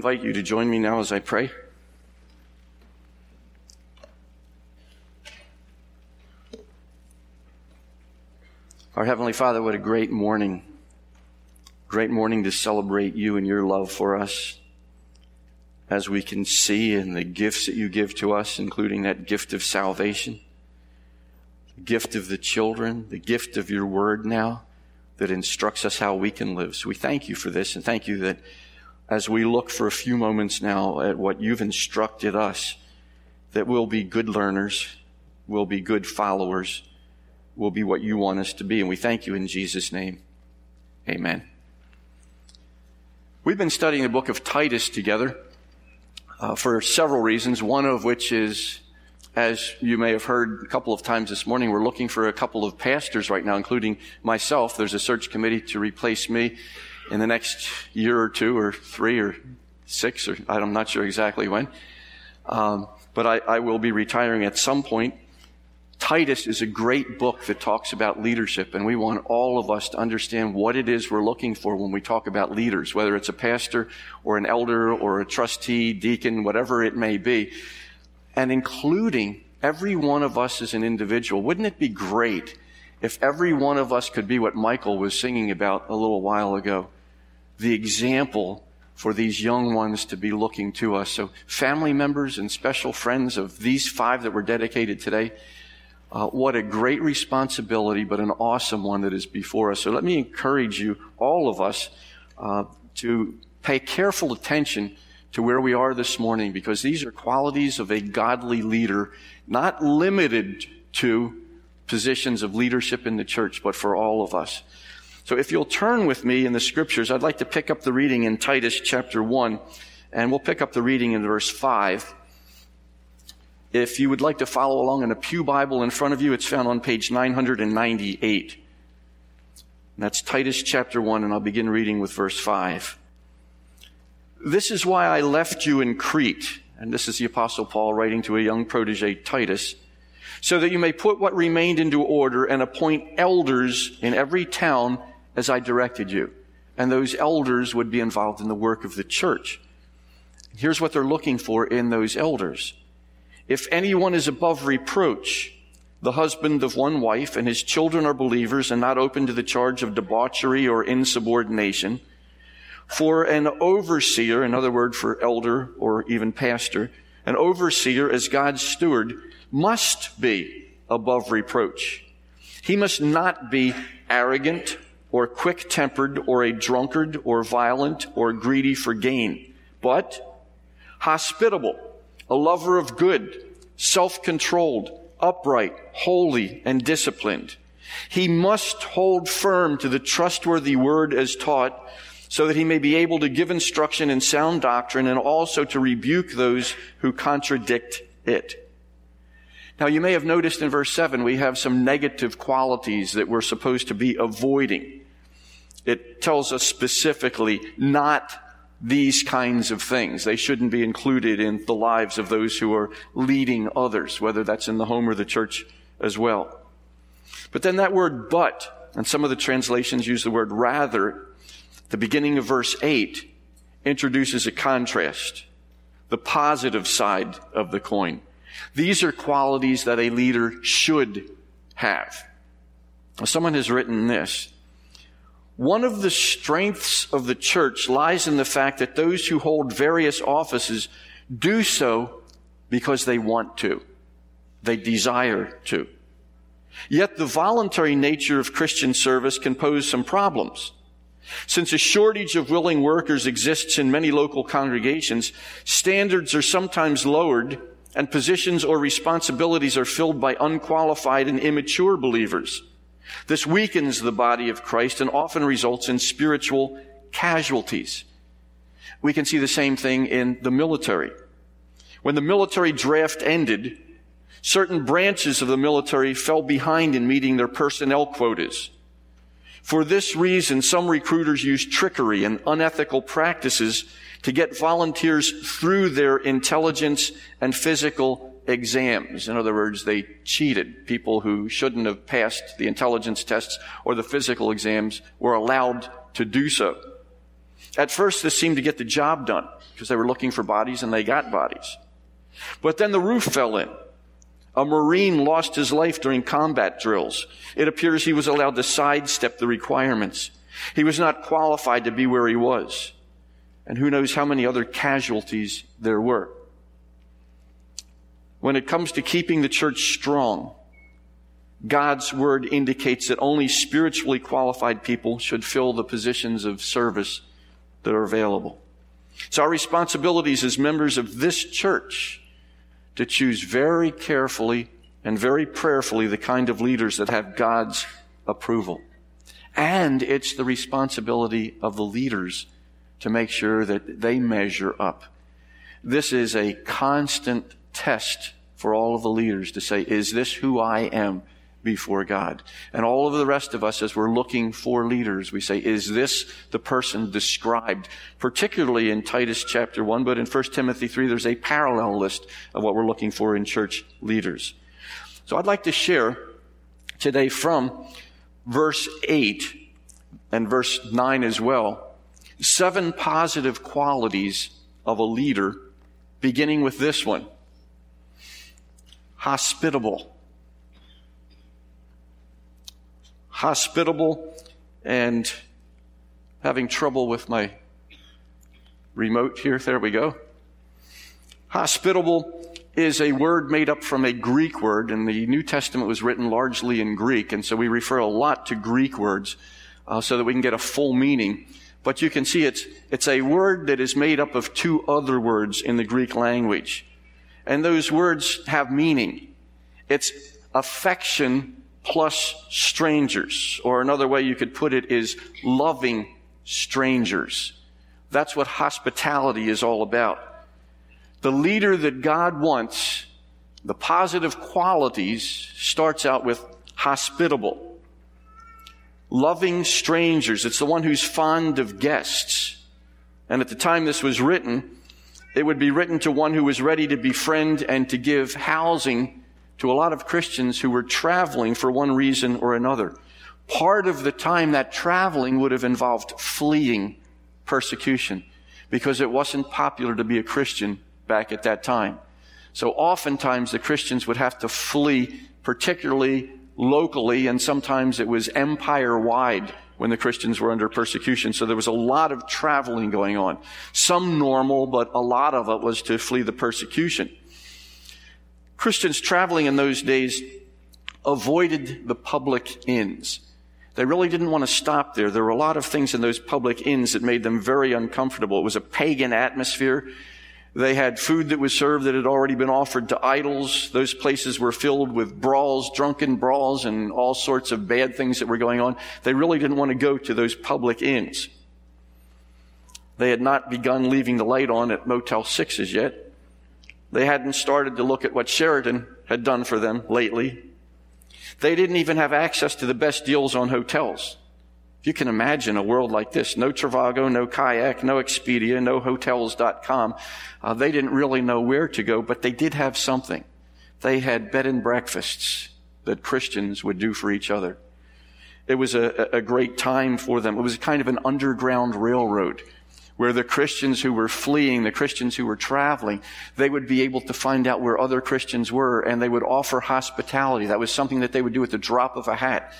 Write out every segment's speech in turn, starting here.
invite you to join me now as I pray. Our Heavenly Father, what a great morning. Great morning to celebrate you and your love for us. As we can see in the gifts that you give to us, including that gift of salvation, the gift of the children, the gift of your word now that instructs us how we can live. So we thank you for this and thank you that as we look for a few moments now at what you've instructed us, that we'll be good learners, we'll be good followers, we'll be what you want us to be. And we thank you in Jesus' name. Amen. We've been studying the book of Titus together uh, for several reasons, one of which is, as you may have heard a couple of times this morning, we're looking for a couple of pastors right now, including myself. There's a search committee to replace me in the next year or two or three or six or I'm not sure exactly when. Um, but I, I will be retiring at some point. Titus is a great book that talks about leadership, and we want all of us to understand what it is we're looking for when we talk about leaders, whether it's a pastor or an elder or a trustee, deacon, whatever it may be, and including every one of us as an individual. Wouldn't it be great if every one of us could be what Michael was singing about a little while ago? The example for these young ones to be looking to us. So, family members and special friends of these five that were dedicated today, uh, what a great responsibility, but an awesome one that is before us. So, let me encourage you, all of us, uh, to pay careful attention to where we are this morning because these are qualities of a godly leader, not limited to positions of leadership in the church, but for all of us. So if you'll turn with me in the scriptures, I'd like to pick up the reading in Titus chapter 1, and we'll pick up the reading in verse 5. If you would like to follow along in a Pew Bible in front of you, it's found on page 998. And that's Titus chapter 1, and I'll begin reading with verse 5. This is why I left you in Crete, and this is the Apostle Paul writing to a young protege, Titus so that you may put what remained into order and appoint elders in every town as I directed you. And those elders would be involved in the work of the church. Here's what they're looking for in those elders. If anyone is above reproach, the husband of one wife, and his children are believers and not open to the charge of debauchery or insubordination, for an overseer, another word for elder or even pastor, an overseer as God's steward must be above reproach. He must not be arrogant or quick tempered or a drunkard or violent or greedy for gain, but hospitable, a lover of good, self controlled, upright, holy, and disciplined. He must hold firm to the trustworthy word as taught so that he may be able to give instruction in sound doctrine and also to rebuke those who contradict it. Now, you may have noticed in verse 7, we have some negative qualities that we're supposed to be avoiding. It tells us specifically not these kinds of things. They shouldn't be included in the lives of those who are leading others, whether that's in the home or the church as well. But then that word but, and some of the translations use the word rather, the beginning of verse 8 introduces a contrast, the positive side of the coin. These are qualities that a leader should have. Someone has written this. One of the strengths of the church lies in the fact that those who hold various offices do so because they want to. They desire to. Yet the voluntary nature of Christian service can pose some problems. Since a shortage of willing workers exists in many local congregations, standards are sometimes lowered and positions or responsibilities are filled by unqualified and immature believers. This weakens the body of Christ and often results in spiritual casualties. We can see the same thing in the military. When the military draft ended, certain branches of the military fell behind in meeting their personnel quotas. For this reason, some recruiters used trickery and unethical practices to get volunteers through their intelligence and physical exams. In other words, they cheated. People who shouldn't have passed the intelligence tests or the physical exams were allowed to do so. At first, this seemed to get the job done because they were looking for bodies and they got bodies. But then the roof fell in. A Marine lost his life during combat drills. It appears he was allowed to sidestep the requirements. He was not qualified to be where he was. And who knows how many other casualties there were. When it comes to keeping the church strong, God's word indicates that only spiritually qualified people should fill the positions of service that are available. It's our responsibilities as members of this church to choose very carefully and very prayerfully the kind of leaders that have God's approval. And it's the responsibility of the leaders to make sure that they measure up. This is a constant test for all of the leaders to say, is this who I am before God? And all of the rest of us, as we're looking for leaders, we say, is this the person described, particularly in Titus chapter 1, but in 1 Timothy 3, there's a parallel list of what we're looking for in church leaders. So I'd like to share today from verse 8 and verse 9 as well, seven positive qualities of a leader, beginning with this one hospitable. Hospitable and having trouble with my remote here. There we go. Hospitable is a word made up from a Greek word, and the New Testament was written largely in Greek, and so we refer a lot to Greek words uh, so that we can get a full meaning. But you can see it's, it's a word that is made up of two other words in the Greek language. And those words have meaning. It's affection plus strangers. Or another way you could put it is loving strangers. That's what hospitality is all about. The leader that God wants, the positive qualities starts out with hospitable. Loving strangers. It's the one who's fond of guests. And at the time this was written, it would be written to one who was ready to befriend and to give housing to a lot of Christians who were traveling for one reason or another. Part of the time that traveling would have involved fleeing persecution because it wasn't popular to be a Christian back at that time. So oftentimes the Christians would have to flee, particularly locally, and sometimes it was empire wide when the Christians were under persecution. So there was a lot of traveling going on. Some normal, but a lot of it was to flee the persecution. Christians traveling in those days avoided the public inns. They really didn't want to stop there. There were a lot of things in those public inns that made them very uncomfortable. It was a pagan atmosphere. They had food that was served that had already been offered to idols. Those places were filled with brawls, drunken brawls, and all sorts of bad things that were going on. They really didn't want to go to those public inns. They had not begun leaving the light on at Motel 6s yet. They hadn't started to look at what Sheraton had done for them lately. They didn't even have access to the best deals on hotels. If you can imagine a world like this, no Trivago, no Kayak, no Expedia, no Hotels.com, uh, they didn't really know where to go, but they did have something. They had bed and breakfasts that Christians would do for each other. It was a, a great time for them. It was kind of an underground railroad where the Christians who were fleeing, the Christians who were traveling, they would be able to find out where other Christians were and they would offer hospitality. That was something that they would do at the drop of a hat.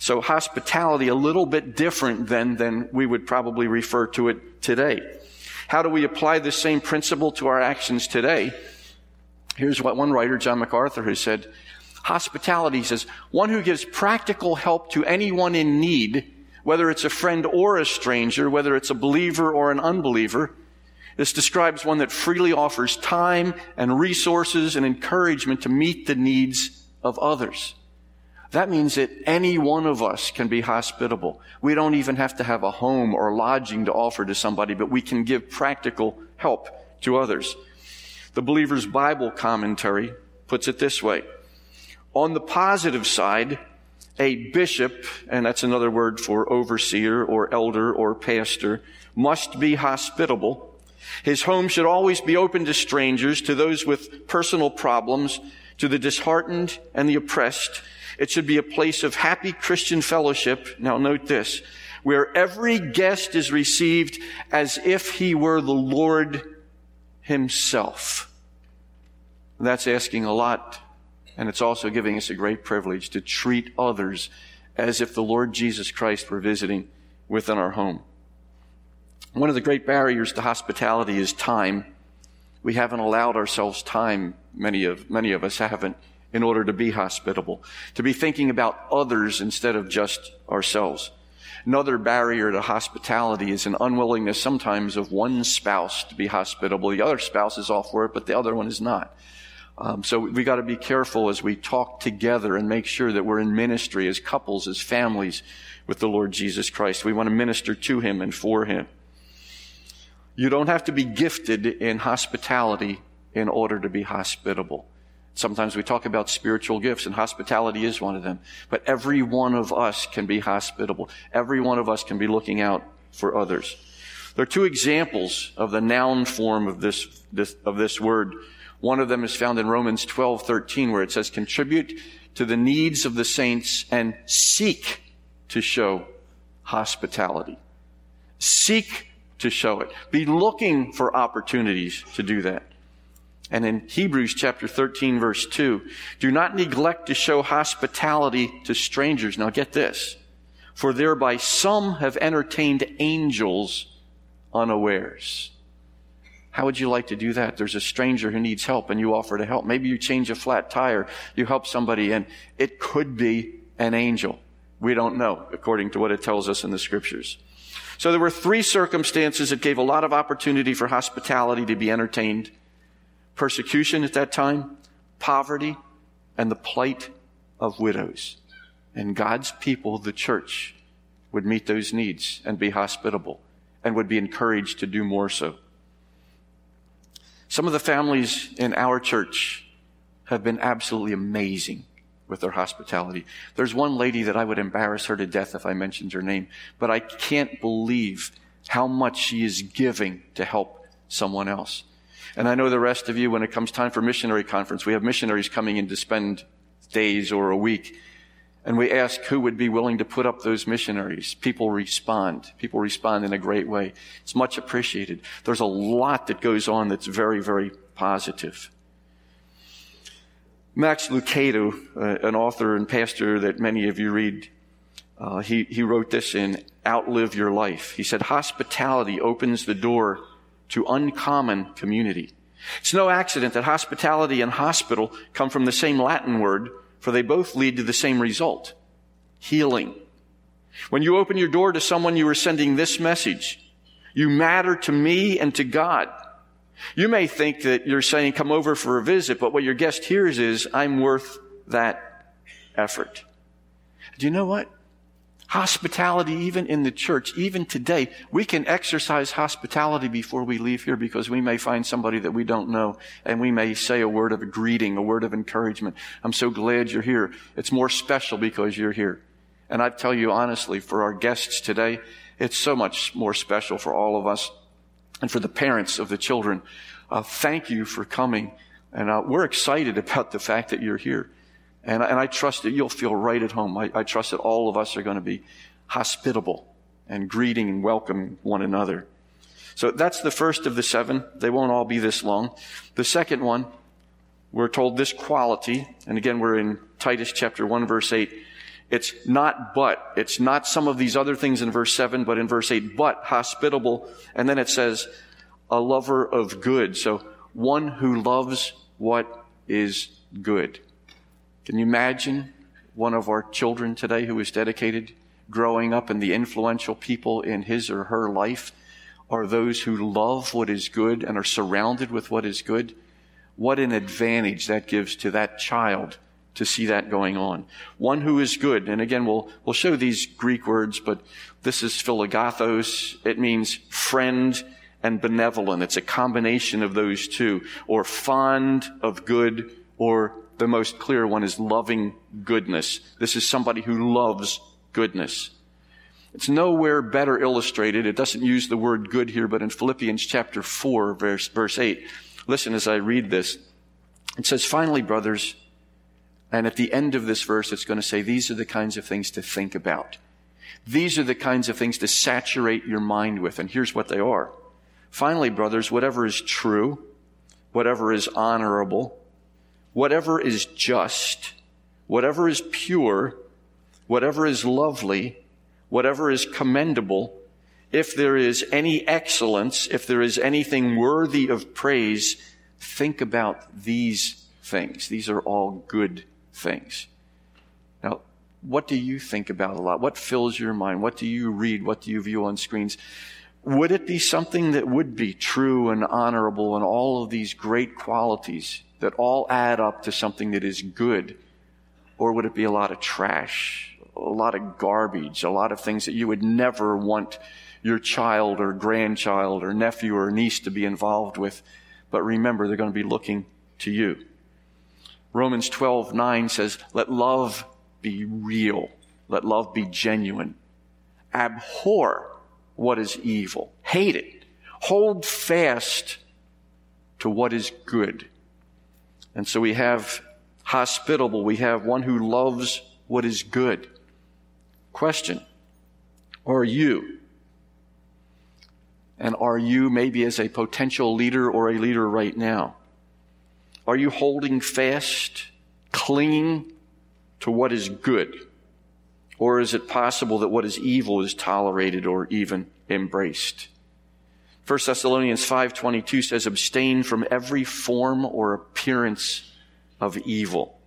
So hospitality a little bit different than, than we would probably refer to it today. How do we apply this same principle to our actions today? Here's what one writer, John MacArthur, has said. Hospitality says, one who gives practical help to anyone in need, whether it's a friend or a stranger, whether it's a believer or an unbeliever. This describes one that freely offers time and resources and encouragement to meet the needs of others. That means that any one of us can be hospitable. We don't even have to have a home or lodging to offer to somebody, but we can give practical help to others. The Believer's Bible commentary puts it this way. On the positive side, a bishop, and that's another word for overseer or elder or pastor, must be hospitable. His home should always be open to strangers, to those with personal problems, to the disheartened and the oppressed, it should be a place of happy Christian fellowship. Now note this, where every guest is received as if he were the Lord himself. That's asking a lot, and it's also giving us a great privilege to treat others as if the Lord Jesus Christ were visiting within our home. One of the great barriers to hospitality is time. We haven't allowed ourselves time, many of, many of us haven't, in order to be hospitable, to be thinking about others instead of just ourselves. Another barrier to hospitality is an unwillingness sometimes of one spouse to be hospitable. The other spouse is all for it, but the other one is not. Um, so we got to be careful as we talk together and make sure that we're in ministry as couples, as families with the Lord Jesus Christ. We want to minister to Him and for Him. You don't have to be gifted in hospitality in order to be hospitable. Sometimes we talk about spiritual gifts, and hospitality is one of them. But every one of us can be hospitable. Every one of us can be looking out for others. There are two examples of the noun form of this, this of this word. One of them is found in Romans 12, 13, where it says, contribute to the needs of the saints and seek to show hospitality. Seek to show it. Be looking for opportunities to do that. And in Hebrews chapter 13 verse 2, do not neglect to show hospitality to strangers. Now get this. For thereby some have entertained angels unawares. How would you like to do that? There's a stranger who needs help and you offer to help. Maybe you change a flat tire, you help somebody and it could be an angel. We don't know according to what it tells us in the scriptures. So there were three circumstances that gave a lot of opportunity for hospitality to be entertained persecution at that time, poverty, and the plight of widows. And God's people, the church, would meet those needs and be hospitable and would be encouraged to do more so. Some of the families in our church have been absolutely amazing with their hospitality. There's one lady that I would embarrass her to death if I mentioned her name, but I can't believe how much she is giving to help someone else. And I know the rest of you, when it comes time for missionary conference, we have missionaries coming in to spend days or a week. And we ask who would be willing to put up those missionaries. People respond. People respond in a great way. It's much appreciated. There's a lot that goes on that's very, very positive. Max Lucado, uh, an author and pastor that many of you read, uh, he, he wrote this in Outlive Your Life. He said, hospitality opens the door to uncommon community. It's no accident that hospitality and hospital come from the same Latin word, for they both lead to the same result healing. When you open your door to someone, you are sending this message You matter to me and to God. You may think that you're saying, Come over for a visit, but what your guest hears is, I'm worth that effort. Do you know what? hospitality even in the church, even today. We can exercise hospitality before we leave here because we may find somebody that we don't know and we may say a word of a greeting, a word of encouragement. I'm so glad you're here. It's more special because you're here. And I tell you honestly, for our guests today, it's so much more special for all of us and for the parents of the children. Uh, thank you for coming. And uh, we're excited about the fact that you're here. And, and I trust that you'll feel right at home. I, I trust that all of us are going to be hospitable and greeting and welcoming one another. So that's the first of the seven. They won't all be this long. The second one, we're told this quality, and again, we're in Titus chapter 1 verse 8. It's not but. It's not some of these other things in verse 7, but in verse 8, but hospitable. And then it says, a lover of good. So one who loves what is good. Can you imagine one of our children today who is dedicated, growing up, and the influential people in his or her life are those who love what is good and are surrounded with what is good? What an advantage that gives to that child to see that going on. One who is good, and again, we'll, we'll show these Greek words, but this is philagathos. It means friend and benevolent. It's a combination of those two, or fond of good, or the most clear one is loving goodness. This is somebody who loves goodness. It's nowhere better illustrated. It doesn't use the word good here, but in Philippians chapter 4, verse, verse 8. Listen as I read this. It says, finally, brothers, and at the end of this verse, it's going to say, these are the kinds of things to think about. These are the kinds of things to saturate your mind with, and here's what they are. Finally, brothers, whatever is true, whatever is honorable, whatever is just, whatever is pure, whatever is lovely, whatever is commendable, if there is any excellence, if there is anything worthy of praise, think about these things. These are all good things. Now, what do you think about a lot? What fills your mind? What do you read? What do you view on screens? Would it be something that would be true and honorable and all of these great qualities that all add up to something that is good? Or would it be a lot of trash, a lot of garbage, a lot of things that you would never want your child or grandchild or nephew or niece to be involved with? But remember, they're going to be looking to you. Romans 12, 9 says, let love be real. Let love be genuine. Abhor what is evil. Hate it. Hold fast to what is good. And so we have hospitable. We have one who loves what is good. Question. Are you? And are you maybe as a potential leader or a leader right now? Are you holding fast, clinging to what is good? Or is it possible that what is evil is tolerated or even embraced? 1 Thessalonians 5:22 says abstain from every form or appearance of evil.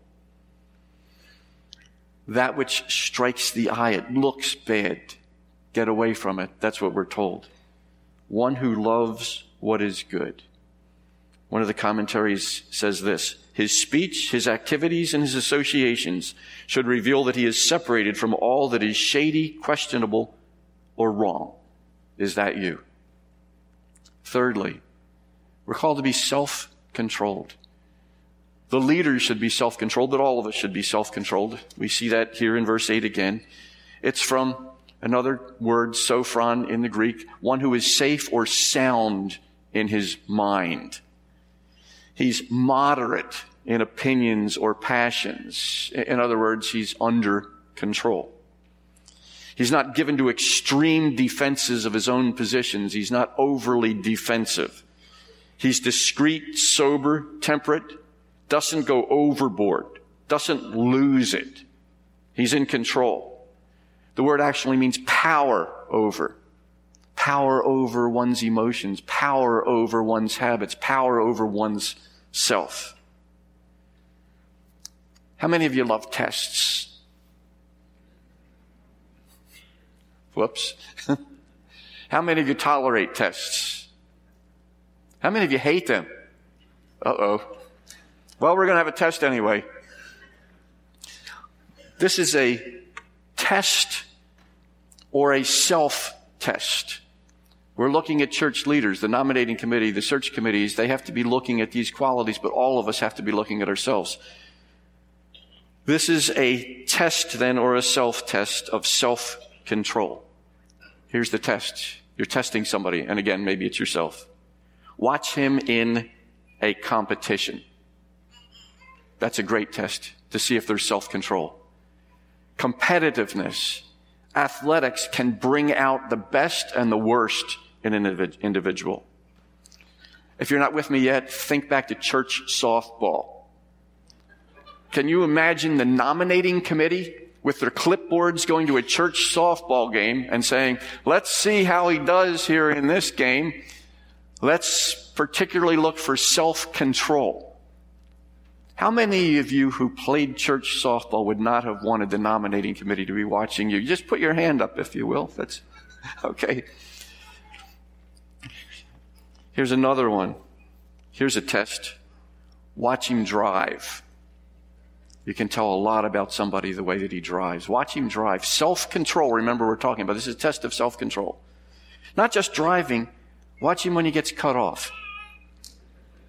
That which strikes the eye, it looks bad. Get away from it. That's what we're told. One who loves what is good. One of the commentaries says this His speech, his activities, and his associations should reveal that he is separated from all that is shady, questionable, or wrong. Is that you? Thirdly, we're called to be self controlled. The leaders should be self controlled, but all of us should be self controlled. We see that here in verse 8 again. It's from another word, sophron in the Greek, one who is safe or sound in his mind. He's moderate in opinions or passions. In other words, he's under control. He's not given to extreme defenses of his own positions. He's not overly defensive. He's discreet, sober, temperate, doesn't go overboard, doesn't lose it. He's in control. The word actually means power over. Power over one's emotions, power over one's habits, power over one's self. How many of you love tests? Whoops. How many of you tolerate tests? How many of you hate them? Uh oh. Well, we're going to have a test anyway. This is a test or a self test. We're looking at church leaders, the nominating committee, the search committees. They have to be looking at these qualities, but all of us have to be looking at ourselves. This is a test then or a self test of self control. Here's the test. You're testing somebody, and again, maybe it's yourself. Watch him in a competition. That's a great test to see if there's self control. Competitiveness. Athletics can bring out the best and the worst an individual. If you're not with me yet, think back to church softball. Can you imagine the nominating committee with their clipboards going to a church softball game and saying, let's see how he does here in this game. Let's particularly look for self-control. How many of you who played church softball would not have wanted the nominating committee to be watching you? Just put your hand up if you will. That's okay. Here's another one. Here's a test. Watch him drive. You can tell a lot about somebody the way that he drives. Watch him drive. Self control. Remember, we're talking about this is a test of self control. Not just driving, watch him when he gets cut off.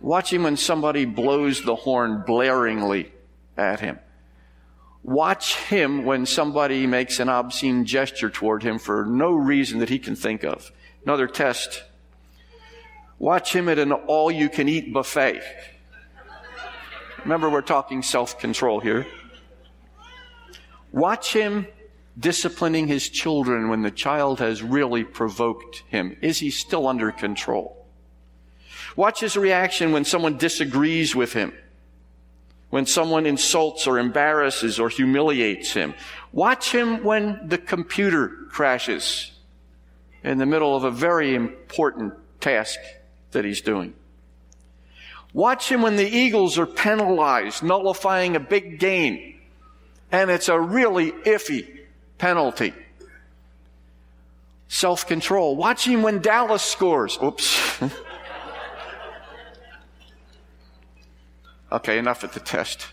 Watch him when somebody blows the horn blaringly at him. Watch him when somebody makes an obscene gesture toward him for no reason that he can think of. Another test Watch him at an all you can eat buffet. Remember, we're talking self control here. Watch him disciplining his children when the child has really provoked him? Is he still under control? Watch his reaction when someone disagrees with him, when someone insults or embarrasses or humiliates him. Watch him when the computer crashes in the middle of a very important task that he's doing. Watch him when the Eagles are penalized, nullifying a big gain. And it's a really iffy penalty. Self control. Watch him when Dallas scores. Oops. okay, enough at the test.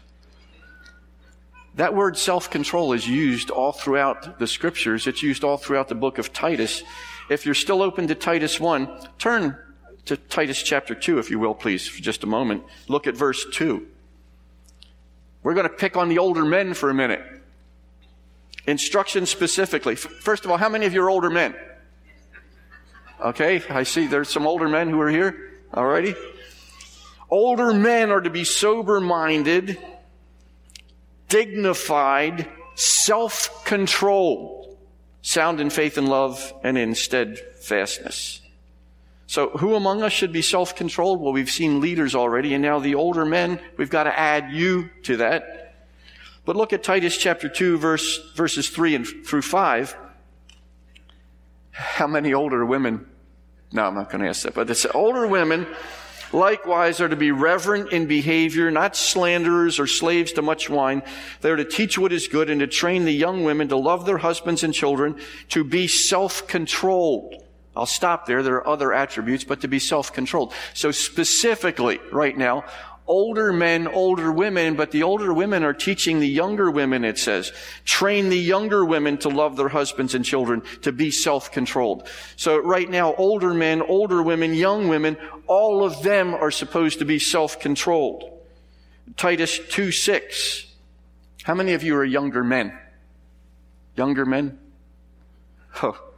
That word self control is used all throughout the scriptures. It's used all throughout the book of Titus. If you're still open to Titus 1, turn to Titus chapter 2, if you will, please, for just a moment. Look at verse 2. We're going to pick on the older men for a minute. Instruction specifically. First of all, how many of you are older men? Okay, I see there's some older men who are here. Alrighty. Older men are to be sober minded, dignified, self controlled, sound in faith and love, and in steadfastness. So who among us should be self-controlled? Well, we've seen leaders already, and now the older men, we've got to add you to that. But look at Titus chapter 2, verse, verses 3 and through 5. How many older women? No, I'm not going to ask that, but it's older women likewise are to be reverent in behavior, not slanderers or slaves to much wine. They are to teach what is good and to train the young women to love their husbands and children, to be self-controlled I'll stop there. There are other attributes, but to be self-controlled. So specifically, right now, older men, older women, but the older women are teaching the younger women, it says. Train the younger women to love their husbands and children, to be self-controlled. So right now, older men, older women, young women, all of them are supposed to be self-controlled. Titus 2 6. How many of you are younger men? Younger men? Oh.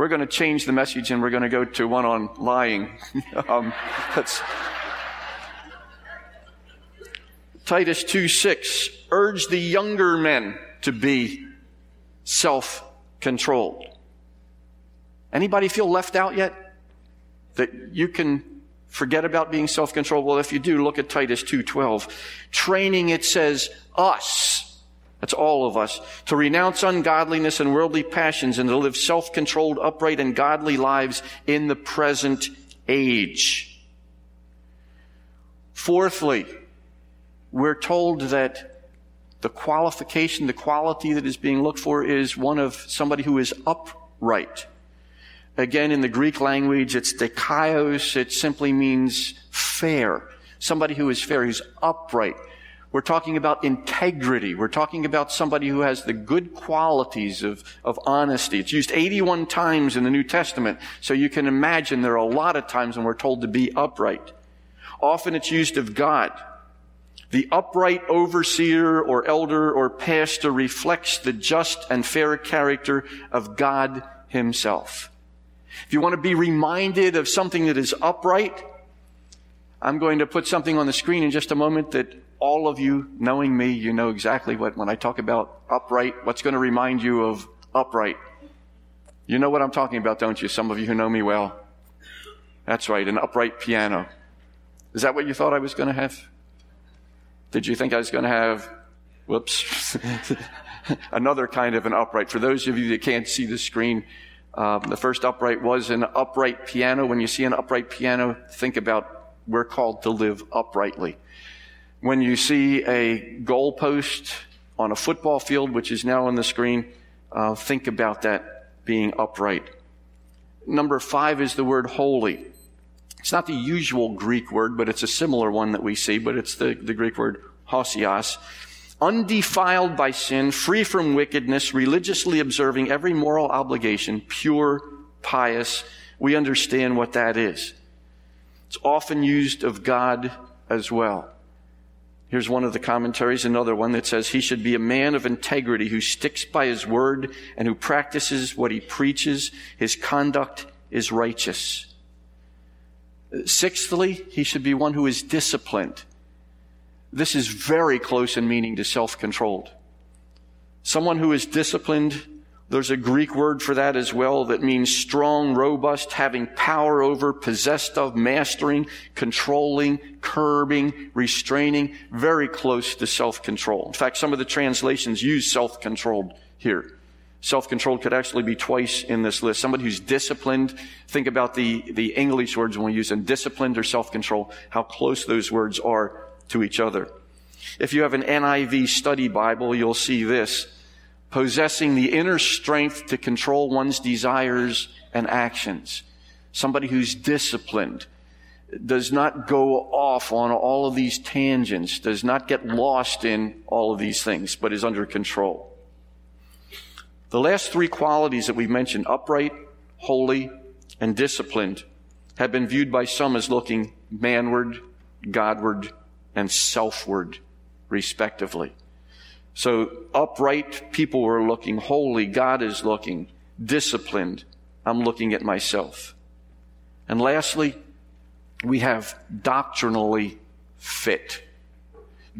We're going to change the message and we're going to go to one on lying. um, that's Titus 2 6. Urge the younger men to be self controlled. Anybody feel left out yet? That you can forget about being self controlled? Well, if you do, look at Titus 2:12. Training it says us that's all of us. To renounce ungodliness and worldly passions and to live self-controlled, upright, and godly lives in the present age. Fourthly, we're told that the qualification, the quality that is being looked for is one of somebody who is upright. Again, in the Greek language, it's dikaios. It simply means fair. Somebody who is fair, who's upright. We're talking about integrity. We're talking about somebody who has the good qualities of, of honesty. It's used 81 times in the New Testament, so you can imagine there are a lot of times when we're told to be upright. Often it's used of God. The upright overseer or elder or pastor reflects the just and fair character of God himself. If you want to be reminded of something that is upright, I'm going to put something on the screen in just a moment that all of you, knowing me, you know exactly what, when I talk about upright, what's going to remind you of upright. You know what I'm talking about, don't you? Some of you who know me well. That's right, an upright piano. Is that what you thought I was going to have? Did you think I was going to have, whoops, another kind of an upright? For those of you that can't see the screen, um, the first upright was an upright piano. When you see an upright piano, think about we're called to live uprightly. When you see a goalpost on a football field, which is now on the screen, uh, think about that being upright. Number five is the word holy. It's not the usual Greek word, but it's a similar one that we see, but it's the, the Greek word hosios. Undefiled by sin, free from wickedness, religiously observing every moral obligation, pure, pious. We understand what that is. It's often used of God as well. Here's one of the commentaries, another one that says he should be a man of integrity who sticks by his word and who practices what he preaches. His conduct is righteous. Sixthly, he should be one who is disciplined. This is very close in meaning to self-controlled. Someone who is disciplined, there's a Greek word for that as well that means strong, robust, having power over, possessed of, mastering, controlling, curbing, restraining, very close to self-control. In fact, some of the translations use self-controlled here. Self-controlled could actually be twice in this list. Somebody who's disciplined. Think about the, the English words when we use them, disciplined or self-control, how close those words are to each other. If you have an NIV study Bible, you'll see this. Possessing the inner strength to control one's desires and actions. Somebody who's disciplined, does not go off on all of these tangents, does not get lost in all of these things, but is under control. The last three qualities that we've mentioned, upright, holy, and disciplined, have been viewed by some as looking manward, Godward, and selfward, respectively. So upright people are looking holy. God is looking disciplined. I'm looking at myself. And lastly, we have doctrinally fit.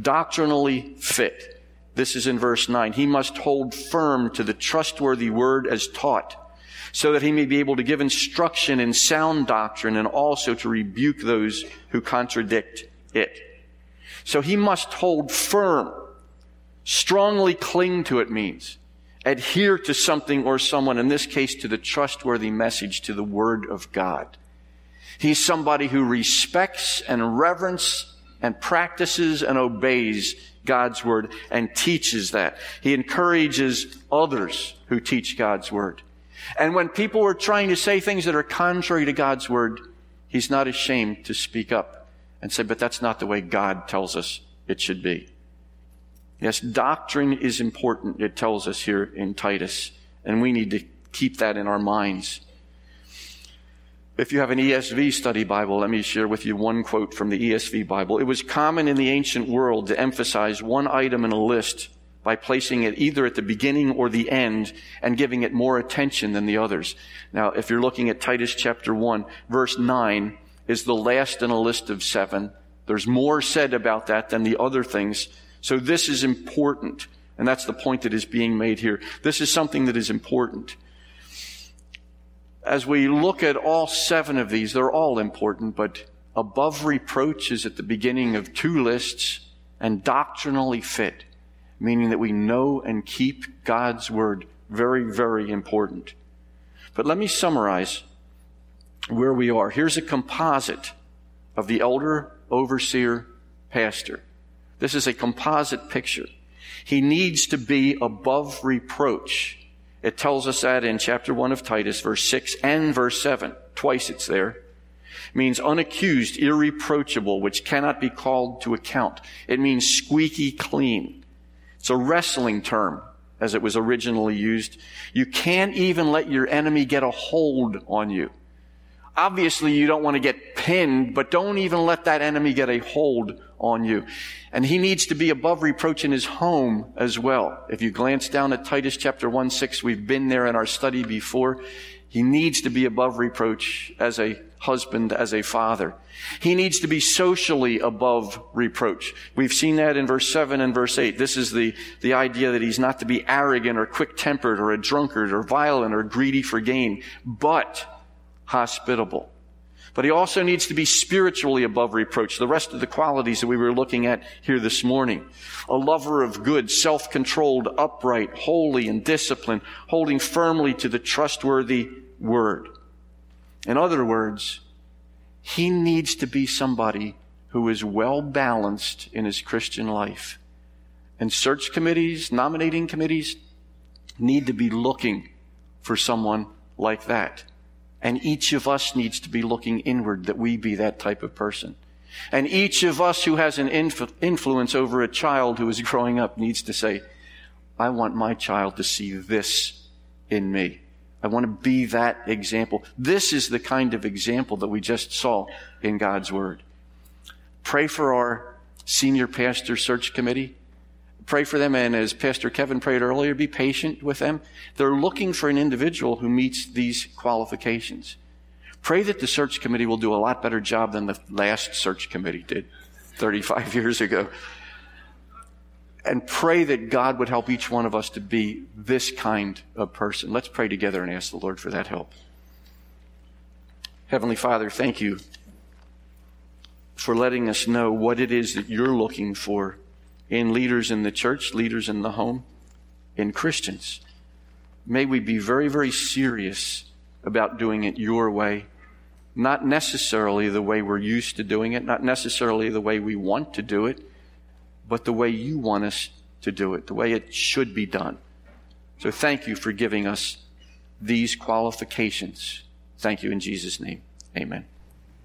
Doctrinally fit. This is in verse 9. He must hold firm to the trustworthy word as taught, so that he may be able to give instruction in sound doctrine and also to rebuke those who contradict it. So he must hold firm. Strongly cling to it means adhere to something or someone, in this case to the trustworthy message, to the word of God. He's somebody who respects and reverence and practices and obeys God's word and teaches that. He encourages others who teach God's word. And when people are trying to say things that are contrary to God's word, he's not ashamed to speak up and say, but that's not the way God tells us it should be. Yes, doctrine is important, it tells us here in Titus, and we need to keep that in our minds. If you have an ESV study Bible, let me share with you one quote from the ESV Bible. It was common in the ancient world to emphasize one item in a list by placing it either at the beginning or the end and giving it more attention than the others. Now, if you're looking at Titus chapter 1, verse 9, is the last in a list of seven. There's more said about that than the other things. So this is important. And that's the point that is being made here. This is something that is important. As we look at all seven of these, they're all important, but above reproach is at the beginning of two lists and doctrinally fit, meaning that we know and keep God's word very, very important. But let me summarize where we are. Here's a composite of the elder, overseer, pastor. This is a composite picture. He needs to be above reproach. It tells us that in chapter 1 of Titus, verse 6 and verse 7. Twice it's there. It means unaccused, irreproachable, which cannot be called to account. It means squeaky clean. It's a wrestling term as it was originally used. You can't even let your enemy get a hold on you. Obviously, you don't want to get pinned, but don't even let that enemy get a hold on you. And he needs to be above reproach in his home as well. If you glance down at Titus chapter 1 6, we've been there in our study before. He needs to be above reproach as a husband, as a father. He needs to be socially above reproach. We've seen that in verse 7 and verse 8. This is the, the idea that he's not to be arrogant or quick tempered or a drunkard or violent or greedy for gain, but hospitable. But he also needs to be spiritually above reproach. The rest of the qualities that we were looking at here this morning. A lover of good, self-controlled, upright, holy, and disciplined, holding firmly to the trustworthy word. In other words, he needs to be somebody who is well balanced in his Christian life. And search committees, nominating committees need to be looking for someone like that. And each of us needs to be looking inward that we be that type of person. And each of us who has an inf- influence over a child who is growing up needs to say, I want my child to see this in me. I want to be that example. This is the kind of example that we just saw in God's Word. Pray for our senior pastor search committee pray for them. And as Pastor Kevin prayed earlier, be patient with them. They're looking for an individual who meets these qualifications. Pray that the search committee will do a lot better job than the last search committee did 35 years ago. and pray that God would help each one of us to be this kind of person. Let's pray together and ask the Lord for that help. Heavenly Father, thank you for letting us know what it is that you're looking for in leaders in the church, leaders in the home, in Christians. May we be very, very serious about doing it your way, not necessarily the way we're used to doing it, not necessarily the way we want to do it, but the way you want us to do it, the way it should be done. So thank you for giving us these qualifications. Thank you in Jesus' name. Amen.